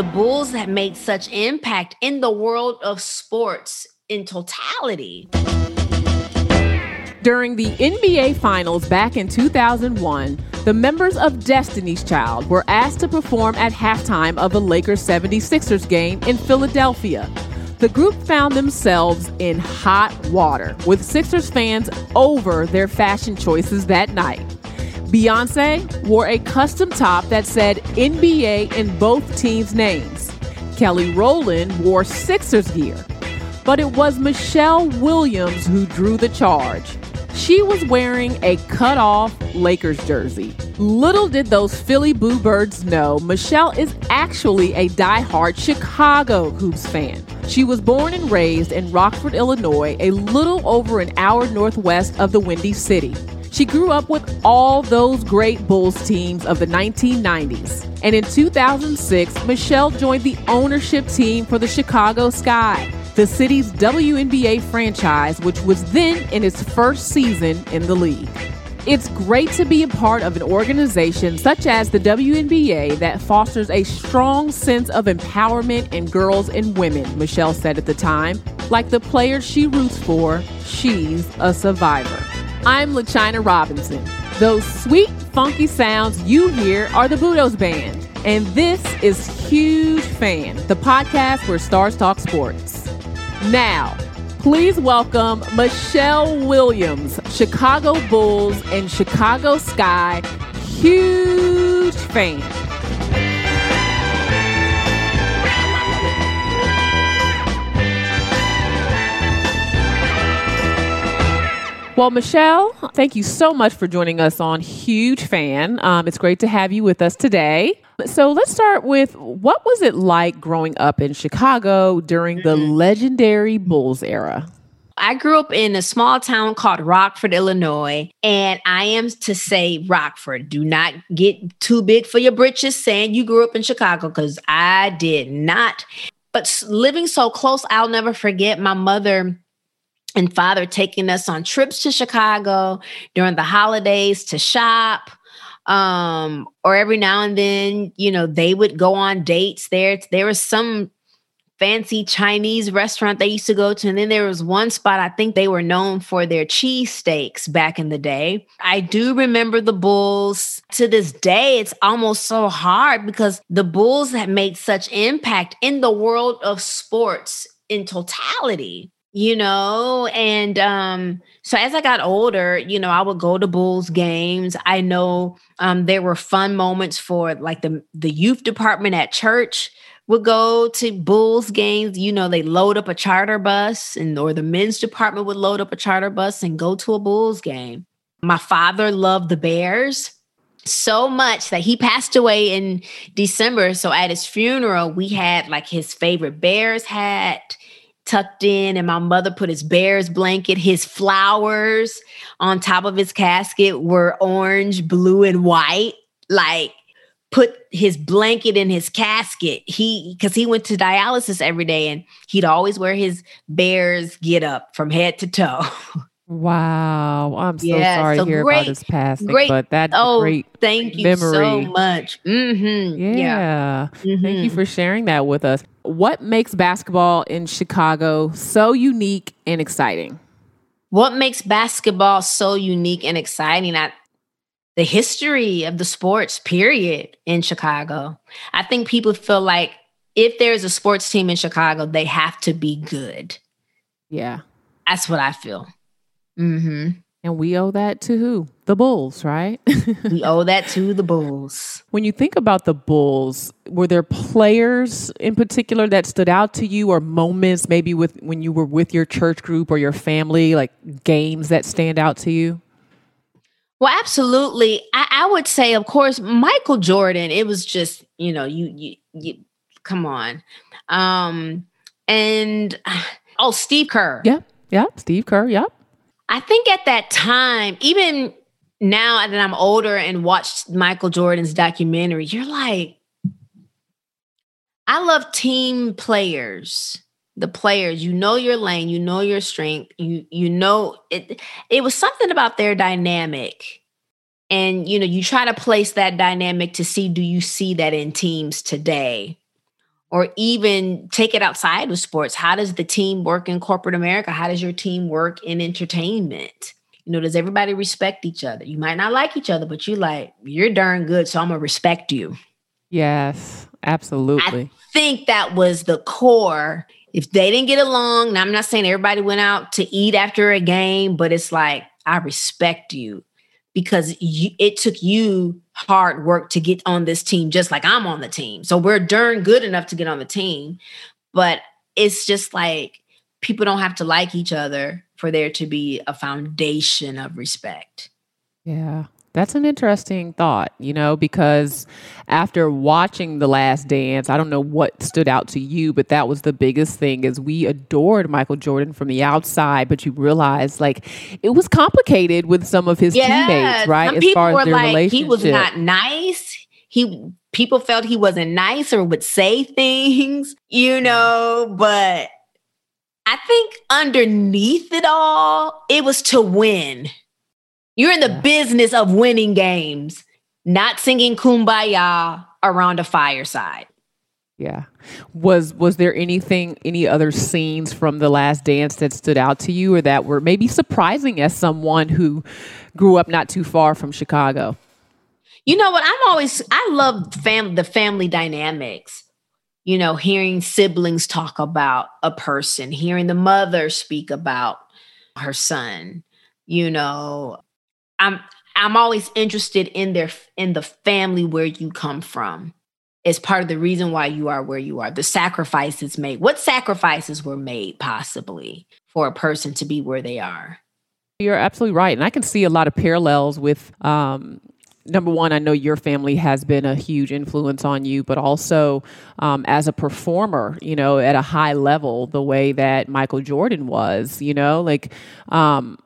the Bulls have made such impact in the world of sports in totality. During the NBA Finals back in 2001, the members of Destiny's Child were asked to perform at halftime of the Lakers 76ers game in Philadelphia. The group found themselves in hot water, with Sixers fans over their fashion choices that night. Beyonce wore a custom top that said NBA in both teams' names. Kelly Rowland wore Sixers gear. But it was Michelle Williams who drew the charge. She was wearing a cut off Lakers jersey. Little did those Philly Boo Birds know, Michelle is actually a die-hard Chicago Hoops fan. She was born and raised in Rockford, Illinois, a little over an hour northwest of the Windy City. She grew up with all those great Bulls teams of the 1990s. And in 2006, Michelle joined the ownership team for the Chicago Sky, the city's WNBA franchise, which was then in its first season in the league. It's great to be a part of an organization such as the WNBA that fosters a strong sense of empowerment in girls and women, Michelle said at the time. Like the players she roots for, she's a survivor. I'm LaChina Robinson. Those sweet, funky sounds you hear are the Budos Band. And this is Huge Fan, the podcast where stars talk sports. Now, please welcome Michelle Williams, Chicago Bulls and Chicago Sky. Huge fan. Well, Michelle, thank you so much for joining us on Huge Fan. Um, it's great to have you with us today. So let's start with what was it like growing up in Chicago during the mm-hmm. legendary Bulls era? I grew up in a small town called Rockford, Illinois, and I am to say Rockford. Do not get too big for your britches saying you grew up in Chicago because I did not. But living so close, I'll never forget my mother and father taking us on trips to Chicago during the holidays to shop. Um, or every now and then, you know, they would go on dates there. There was some fancy Chinese restaurant they used to go to. And then there was one spot, I think they were known for their cheesesteaks back in the day. I do remember the Bulls. To this day, it's almost so hard because the Bulls have made such impact in the world of sports in totality you know and um so as i got older you know i would go to bulls games. I know um there were fun moments for like the the youth department at church would go to bulls games. You know they load up a charter bus and or the men's department would load up a charter bus and go to a bulls game. My father loved the bears so much that he passed away in december. So at his funeral we had like his favorite bears hat tucked in, and my mother put his bear's blanket. His flowers on top of his casket were orange, blue, and white. Like, put his blanket in his casket. He, because he went to dialysis every day, and he'd always wear his bear's get up from head to toe. Wow. I'm so yeah, sorry so to hear great, about his passing, great, but that's oh, great thank you memory. so much. Mm-hmm. Yeah. yeah. Mm-hmm. Thank you mm-hmm. for sharing that with us. What makes basketball in Chicago so unique and exciting? What makes basketball so unique and exciting? I, the history of the sports, period, in Chicago. I think people feel like if there's a sports team in Chicago, they have to be good. Yeah. That's what I feel. Mm-hmm. And we owe that to who? The Bulls, right? we owe that to the Bulls. When you think about the Bulls, were there players in particular that stood out to you or moments maybe with when you were with your church group or your family, like games that stand out to you? Well, absolutely. I, I would say, of course, Michael Jordan, it was just, you know, you you, you come on. Um and oh, Steve Kerr. Yep. Yep. Steve Kerr. Yep. I think at that time, even now that I'm older and watched Michael Jordan's documentary, you're like, I love team players. The players, you know your lane, you know your strength, you you know it. It was something about their dynamic, and you know you try to place that dynamic to see do you see that in teams today, or even take it outside of sports. How does the team work in corporate America? How does your team work in entertainment? You know, does everybody respect each other? You might not like each other, but you like, you're darn good, so I'm gonna respect you. Yes, absolutely. I think that was the core. If they didn't get along, now I'm not saying everybody went out to eat after a game, but it's like, I respect you because you, it took you hard work to get on this team, just like I'm on the team. So we're darn good enough to get on the team. But it's just like people don't have to like each other for there to be a foundation of respect. Yeah. That's an interesting thought, you know, because after watching The Last Dance, I don't know what stood out to you, but that was the biggest thing is we adored Michael Jordan from the outside, but you realize like it was complicated with some of his yeah, teammates, right? Some as people far as were like he was not nice. He people felt he wasn't nice or would say things, you know, but I think underneath it all, it was to win. You're in the yeah. business of winning games, not singing kumbaya around a fireside. Yeah. Was was there anything any other scenes from the last dance that stood out to you or that were maybe surprising as someone who grew up not too far from Chicago? You know what? I'm always I love fam the family dynamics. You know, hearing siblings talk about a person, hearing the mother speak about her son, you know, I'm I'm always interested in their in the family where you come from. It's part of the reason why you are where you are. The sacrifices made. What sacrifices were made possibly for a person to be where they are? You're absolutely right, and I can see a lot of parallels with. Um, number one, I know your family has been a huge influence on you, but also um, as a performer, you know, at a high level, the way that Michael Jordan was, you know, like um,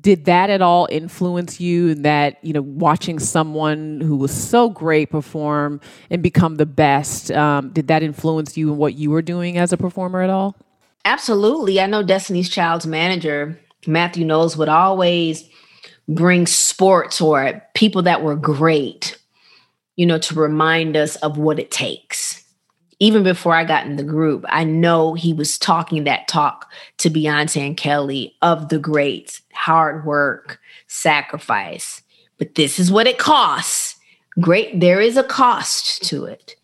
did that at all influence you in that you know watching someone who was so great perform and become the best um, did that influence you in what you were doing as a performer at all? Absolutely. I know destiny's child's manager matthew knowles would always bring sports or people that were great you know to remind us of what it takes even before I got in the group, I know he was talking that talk to Beyonce and Kelly of the greats, hard work, sacrifice. But this is what it costs. Great, there is a cost to it.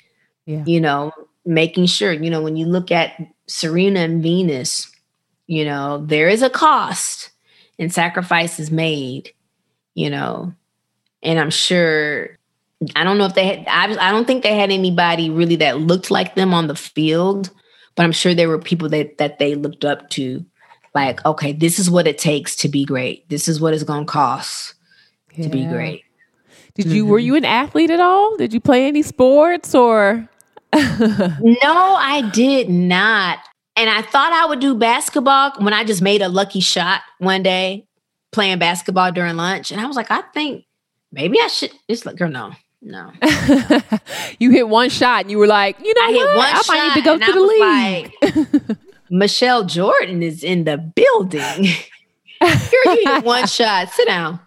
Yeah. You know, making sure, you know, when you look at Serena and Venus, you know, there is a cost and sacrifices made, you know. And I'm sure I don't know if they had, I, I don't think they had anybody really that looked like them on the field, but I'm sure there were people that, that they looked up to. Like, okay, this is what it takes to be great. This is what it's going to cost yeah. to be great. Did you, mm-hmm. were you an athlete at all? Did you play any sports or? no, I did not. And I thought I would do basketball when I just made a lucky shot one day playing basketball during lunch. And I was like, I think maybe I should. It's like, girl, no, no. you hit one shot and you were like, you know I what? Hit one I might need to go to the league. Like, Michelle Jordan is in the building. Here you hit one shot. Sit down.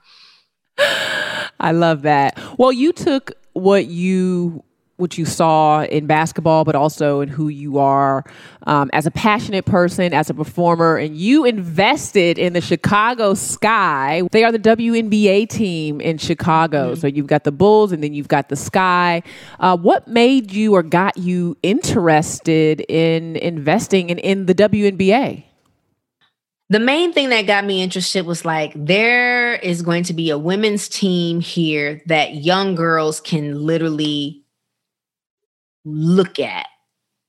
I love that. Well, you took what you what you saw in basketball, but also in who you are um, as a passionate person, as a performer, and you invested in the Chicago Sky. They are the WNBA team in Chicago. Mm-hmm. So you've got the Bulls and then you've got the Sky. Uh, what made you or got you interested in investing in, in the WNBA? the main thing that got me interested was like there is going to be a women's team here that young girls can literally look at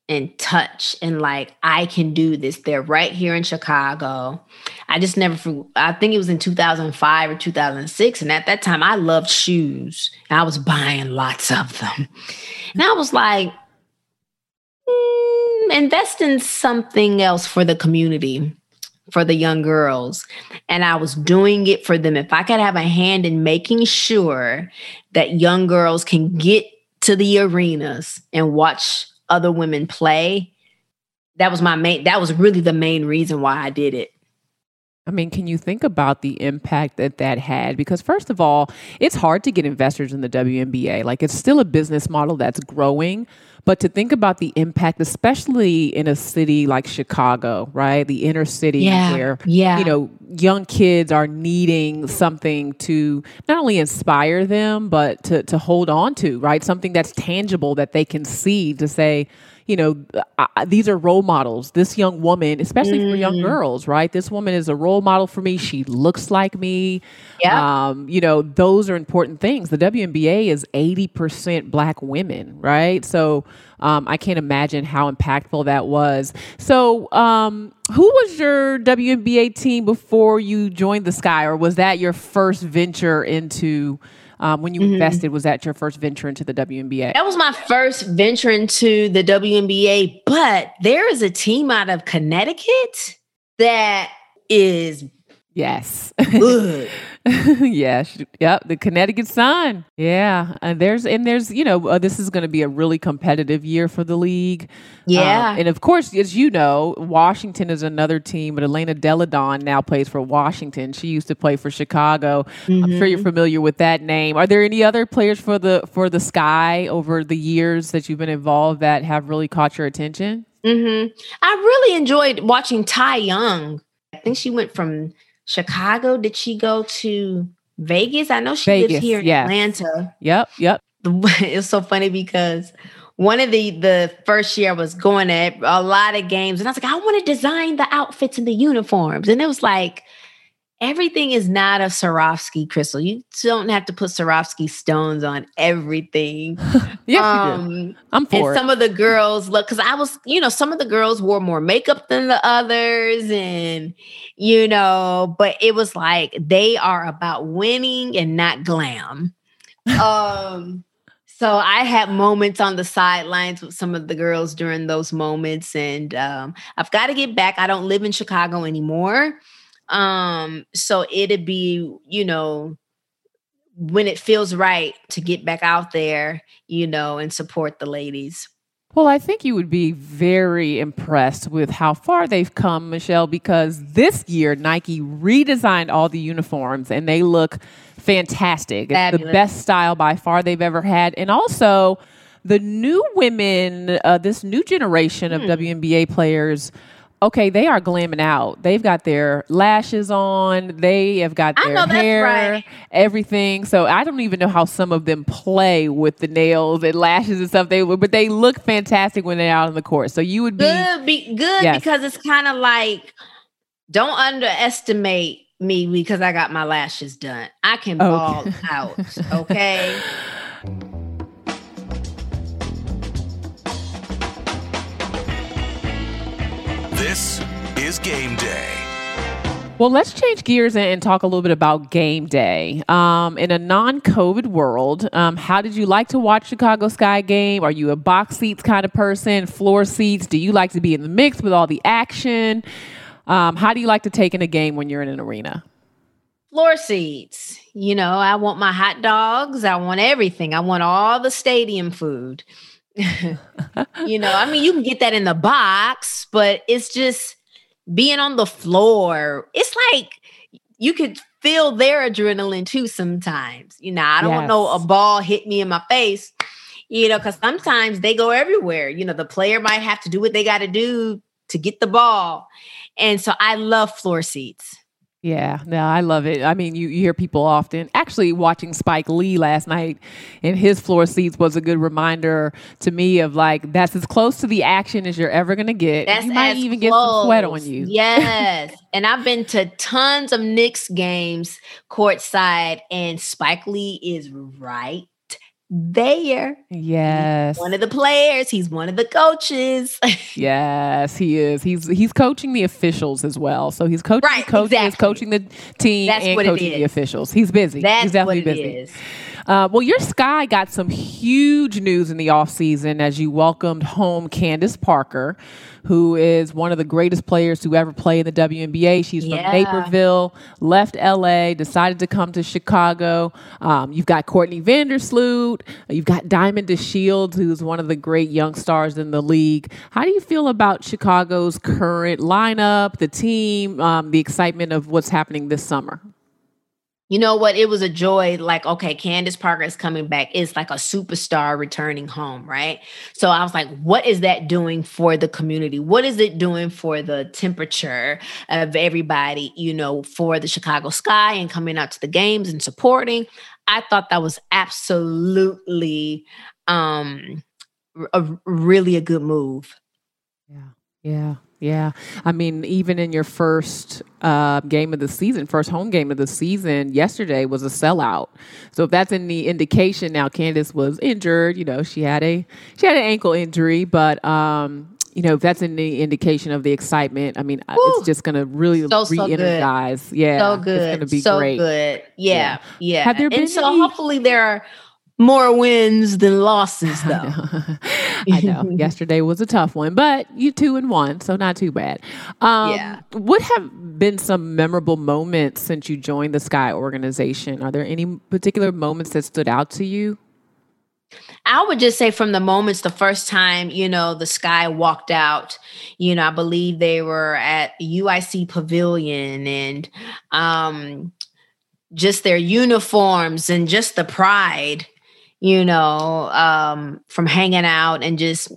and touch and like I can do this. They're right here in Chicago. I just never I think it was in 2005 or 2006 and at that time I loved shoes. And I was buying lots of them. And I was like mm, invest in something else for the community for the young girls. And I was doing it for them. If I could have a hand in making sure that young girls can get to the arenas and watch other women play. That was my main, that was really the main reason why I did it. I mean, can you think about the impact that that had? Because, first of all, it's hard to get investors in the WNBA. Like, it's still a business model that's growing. But to think about the impact, especially in a city like Chicago, right? The inner city Yeah. where, Yeah. you know, young kids are needing something to not only inspire them, but to, to hold on to, right? Something that's tangible that they can see to say, you know, I, these are role models. This young woman, especially for young girls, right? This woman is a role model for me. She looks like me. Yeah. Um, you know, those are important things. The WNBA is 80% black women, right? So um, I can't imagine how impactful that was. So, um, who was your WNBA team before you joined the Sky, or was that your first venture into? Um, when you invested, was that your first venture into the WNBA? That was my first venture into the WNBA, but there is a team out of Connecticut that is Yes. good. yeah. sh- Yep. The Connecticut Sun. Yeah. And there's and there's you know uh, this is going to be a really competitive year for the league. Yeah. Um, and of course, as you know, Washington is another team, but Elena Delle Donne now plays for Washington. She used to play for Chicago. I'm sure you're familiar with that name. Are there any other players for the for the Sky over the years that you've been involved that have really caught your attention? hmm I really enjoyed watching Ty Young. I think she went from Chicago. Did she go to Vegas? I know she Vegas, lives here in. Atlanta. Yep. Yep. it's so funny because one of the the first year I was going at a lot of games, and I was like, I want to design the outfits and the uniforms, and it was like everything is not a Swarovski crystal. You don't have to put Swarovski stones on everything. Do. um, I'm for and it. some of the girls look because I was, you know, some of the girls wore more makeup than the others, and you know, but it was like they are about winning and not glam. Um, so I had moments on the sidelines with some of the girls during those moments, and um, I've got to get back. I don't live in Chicago anymore. Um, so it'd be, you know, when it feels right to get back out there, you know, and support the ladies. Well, I think you would be very impressed with how far they've come, Michelle, because this year Nike redesigned all the uniforms and they look fantastic. It's the best style by far they've ever had. And also, the new women, uh, this new generation of WNBA players, okay, they are glamming out. They've got their lashes on, they have got their hair, right. everything. So I don't even know how some of them play with the nails and lashes and stuff. They but they look fantastic when they're out on the court. So you would be Good, be good Yes. because it's kind of like don't underestimate me because I got my lashes done. I can Okay. ball out. Okay. This is game day. Well, let's change gears and, and talk a little bit about game day. Um, in a non-COVID world, um, how did you like to watch Chicago Sky game? Are you a box seats kind of person, floor seats? Do you like to be in the mix with all the action? Um, how do you like to take in a game when you're in an arena? Floor seats. You know, I want my hot dogs. I want everything. I want all the stadium food. you know, I mean, you can get that in the box, but it's just being on the floor. It's like you could feel their adrenaline too sometimes. You know, I don't want no a ball hit me in my face, you know, because sometimes they go everywhere. You know, the player might have to do what they got to do to get the ball. And so I love floor seats. Yeah, no, I love it. I mean, you, you hear people often. Actually, watching Spike Lee last night in his floor seats was a good reminder to me of like that's as close to the action as you're ever gonna get. That's you might even get some sweat on you. Yes. and I've been to tons of Knicks games courtside, and Spike Lee is right there. Yes, One of the players, he's one of the coaches. yes, he is. He's he's coaching the officials as well. So he's coaching Right, the coaches, exactly. coaching the team, That's and coaching the officials. He's busy. That's he's definitely what it busy. is. Uh, well, your Sky got some huge news in the offseason as you welcomed home Candace Parker, who is one of the greatest players to ever play in the WNBA. She's Yeah. from Naperville, left LA, decided to come to Chicago. Um, you've got Courtney Vandersloot, you've got Diamond DeShields, who's one of the great young stars in the league. How do you feel about Chicago's current lineup, the team, um, the excitement of what's happening this summer? You know what? It was a joy. Like, okay, Candace Parker is coming back. It's like a superstar returning home, right? So I was like, what is that doing for the community? What is it doing for the temperature of everybody, you know, for the Chicago Sky and coming out to the games and supporting? I thought that was absolutely um a really a good move. Yeah. Yeah. Yeah. I mean, even in your first uh, game of the season, first home game of the season, yesterday was a sellout. So if that's any indication now, Candace was injured. You know, she had a she had an ankle injury, but um, you know, if that's any indication of the excitement, I mean, Woo! it's just going to really so, re-energize. So yeah, so good. It's going to be so great. good. Yeah, yeah. yeah. Have there been and so any- hopefully there are more wins than losses, though. I know. I know. Yesterday was a tough one, but you two and one, so not too bad. Um, yeah. What have been some memorable moments since you joined the Sky organization? Are there any particular moments that stood out to you? I would just say from the moments the first time, you know, the sky walked out, you know, I believe they were at UIC Pavilion and um just their uniforms and just the pride you know, um, from hanging out and just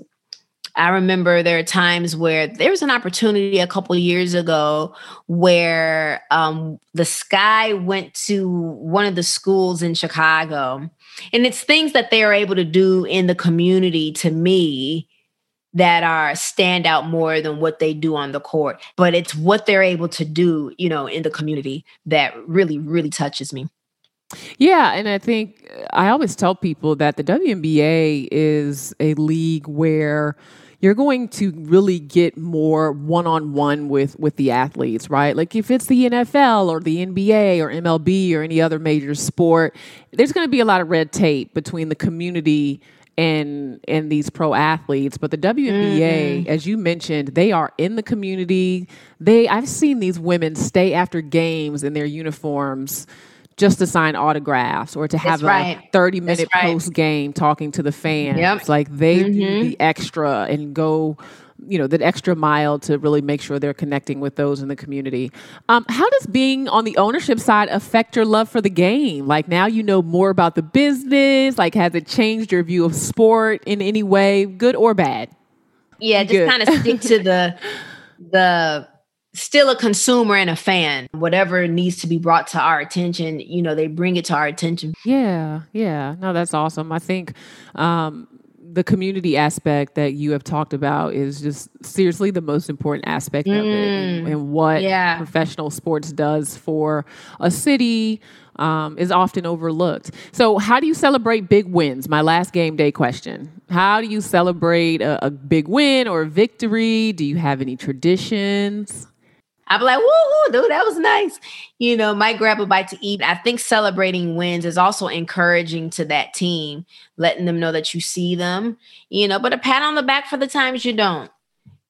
I remember there are times where there was an opportunity a couple years ago where um, the sky went to one of the schools in Chicago. And it's things that they are able to do in the community to me that are stand out more than what they do on the court. But it's what they're able to do, you know, in the community that really, really touches me. Yeah, and I think I always tell people that the WNBA is a league where you're going to really get more one-on-one with with the athletes, right? Like if it's the NFL or the NBA or MLB or any other major sport, there's going to be a lot of red tape between the community and and these pro athletes but the WNBA mm-hmm. as you mentioned they are in the community they I've seen these women stay after games in their uniforms just to sign autographs or to have a 30 minute right. post game talking to the fans. Yep. Like they mm-hmm. do the extra and go you know, that extra mile to really make sure they're connecting with those in the community. Um, how does being on the ownership side affect your love for the game? Like now you know more about the business. Like has it changed your view of sport in any way, good or bad? Yeah, just kind of stick to the the still a consumer and a fan. Whatever needs to be brought to our attention, you know, they bring it to our attention. Yeah, yeah. No, that's awesome. I think um, the community aspect that you have talked about is just seriously the most important aspect mm, of it and, mm. and what yeah. professional sports does for a city um, is often overlooked. So, how do you celebrate big wins? My last game day question. How do you celebrate a, a big win or a victory? Do you have any traditions? I'd be like, woo, dude, that was nice. You know, might grab a bite to eat. I think celebrating wins is also encouraging to that team, letting them know that you see them, you know, but a pat on the back for the times you don't,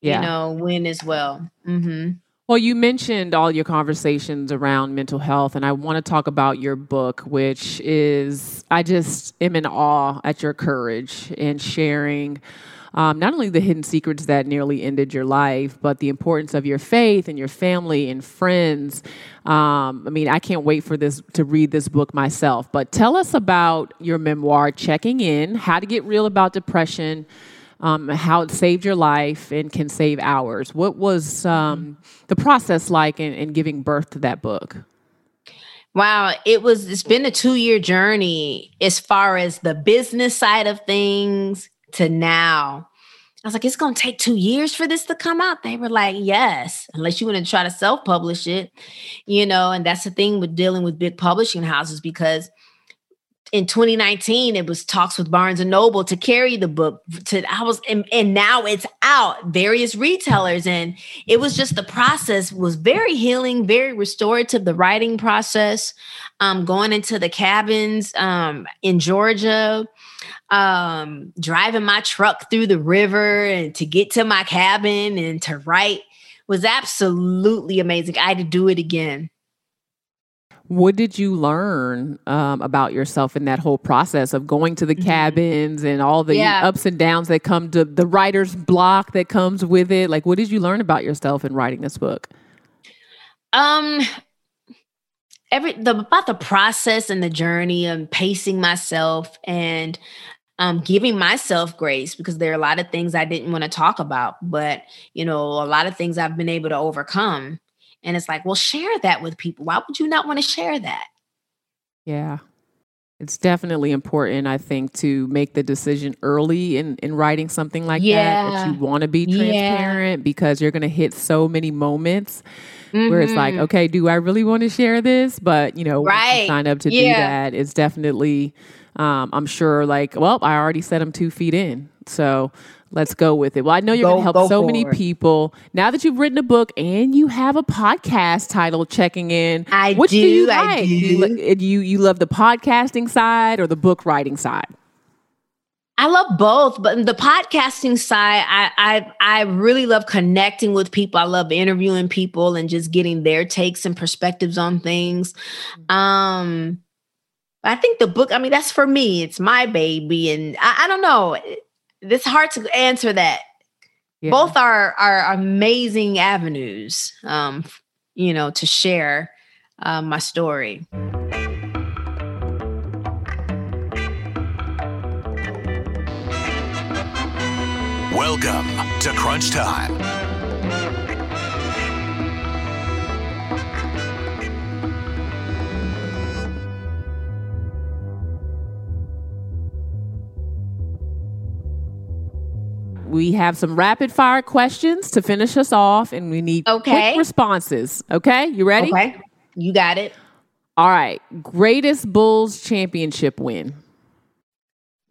yeah. you know, win as well. Mm-hmm. Well, you mentioned all your conversations around mental health, and I want to talk about your book, which is, I just am in awe at your courage in sharing um, not only the hidden secrets that nearly ended your life, but the importance of your faith and your family and friends. Um, I mean, I can't wait for this to read this book myself. But tell us about your memoir, Checking In: How to Get Real About Depression. Um, how it saved your life and can save ours. What was um, the process like in, in giving birth to that book? Wow, it was it's been a 2-year journey as far as the business side of things to now. I was like, it's going to take two years for this to come out. They were like, yes, unless you want to try to self publish it, you know. And that's the thing with dealing with big publishing houses because in 2019 it was talks with barnes and noble to carry the book to i was and, and, now it's out various retailers and it was just the process was very healing very restorative the writing process um, going into the cabins um, in georgia um, driving my truck through the river and to get to my cabin and to write was absolutely amazing. I had to do it again. What did you learn um, about yourself in that whole process of going to the mm-hmm. cabins and all the yeah. ups and downs that come to the writer's block that comes with it? Like, what did you learn about yourself in writing this book? Um, every the about the process and the journey and pacing myself and um, giving myself grace because there are a lot of things I didn't want to talk about, but you know, a lot of things I've been able to overcome. And it's like, well, share that with people. Why would you not want to share that? Yeah. It's definitely important, I think, to make the decision early in, in writing something like yeah. that, that you want to be transparent yeah. because you're going to hit so many moments mm-hmm. where it's like, mm-hmm. okay, do I really want to share this? But, you know, right. sign up to yeah. do that, it's definitely, um, I'm sure, like, well, I already set them two feet in. So Let's go with it. Well, I know you're going to help so many it. people. Now that you've written a book and you have a podcast title checking in, I which do, do you like? I do. You, you you love the podcasting side or the book writing side? I love both, but the podcasting side, I, I I really love connecting with people. I love interviewing people and just getting their takes and perspectives on things. Um, I think the book, I mean, that's for me. It's my baby, and I, I don't know it's hard to answer that. Yeah. Both are are amazing avenues, um, you know, to share uh, my story. Welcome to Crunch Time. we have some rapid fire questions to finish us off, and we need okay. quick responses. Okay, you ready? Okay, you got it. All right. Greatest Bulls championship win.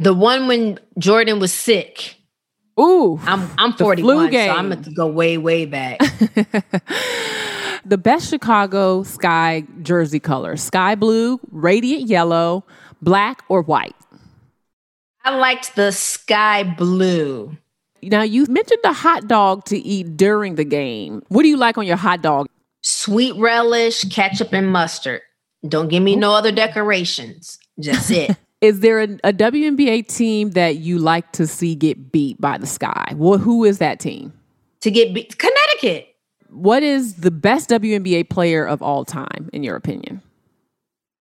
The one when Jordan was sick. Ooh, I'm I'm 41, so I'm gonna go way way back. the best Chicago sky jersey color: sky blue, radiant yellow, black, or white. I liked the sky blue. Now, you mentioned the hot dog to eat during the game. What do you like on your hot dog? Sweet relish, ketchup, and mustard. Don't give me no other decorations. Just it. is there a, a, WNBA team that you like to see get beat by the sky? Well, who is that team? To get beat? Connecticut. What is the best WNBA player of all time, in your opinion?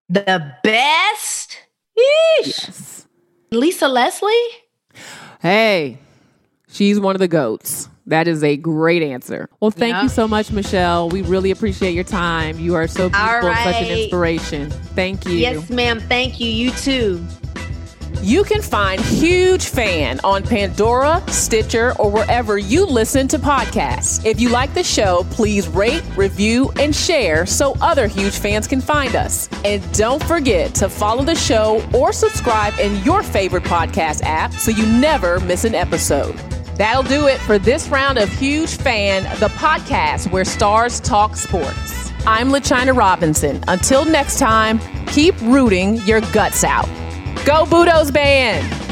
The best? Yeesh. Yes. Lisa Leslie? Hey, She's one of the goats. That is a great answer. Well, thank yeah. you so much, Michelle. We really appreciate your time. You are so beautiful right. such an inspiration. Thank you. Yes, ma'am. Thank you. You too. You can find Huge Fan on Pandora, Stitcher, or wherever you listen to podcasts. If you like the show, please rate, review, and share so other huge fans can find us. And don't forget to follow the show or subscribe in your favorite podcast app so you never miss an episode. That'll do it for this round of Huge Fan, the podcast where stars talk sports. I'm LaChina Robinson. Until next time, keep rooting your guts out. Go Budos Band!